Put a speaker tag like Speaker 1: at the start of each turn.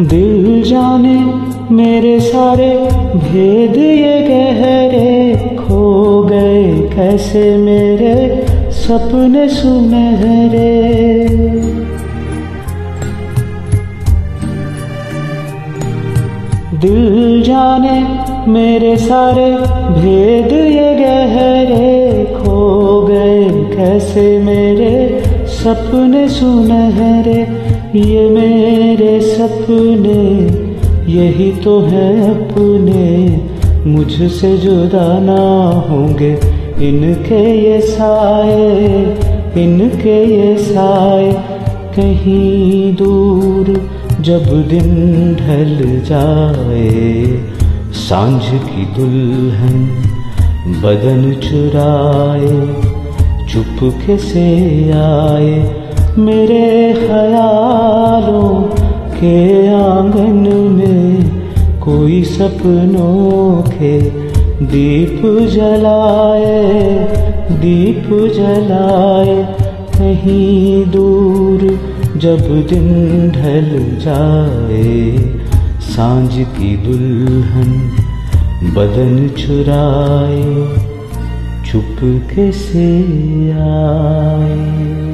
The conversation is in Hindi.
Speaker 1: दिल जाने मेरे सारे भेद ये गहरे खो गए, कैसे मेरे सपने सुनहरे। दिल जाने मेरे सारे भेद ये गहरे खो गए, कैसे मेरे सपने सुनहरे, ये मेरे सपने, यही तो है अपने। मुझसे जुदा ना होंगे इनके ये साए, इनके ये साए। कहीं दूर जब दिन ढल जाए, साँझ की दुल्हन बदन चुराए, चुपके से आए। मेरे ख्यालों के आँगन में कोई सपनों के दीप जलाए दीप जलाए कहीं दूर जब दिन ढल जाए। साँझ की दुल्हन बदन चुराए चुपके से आए।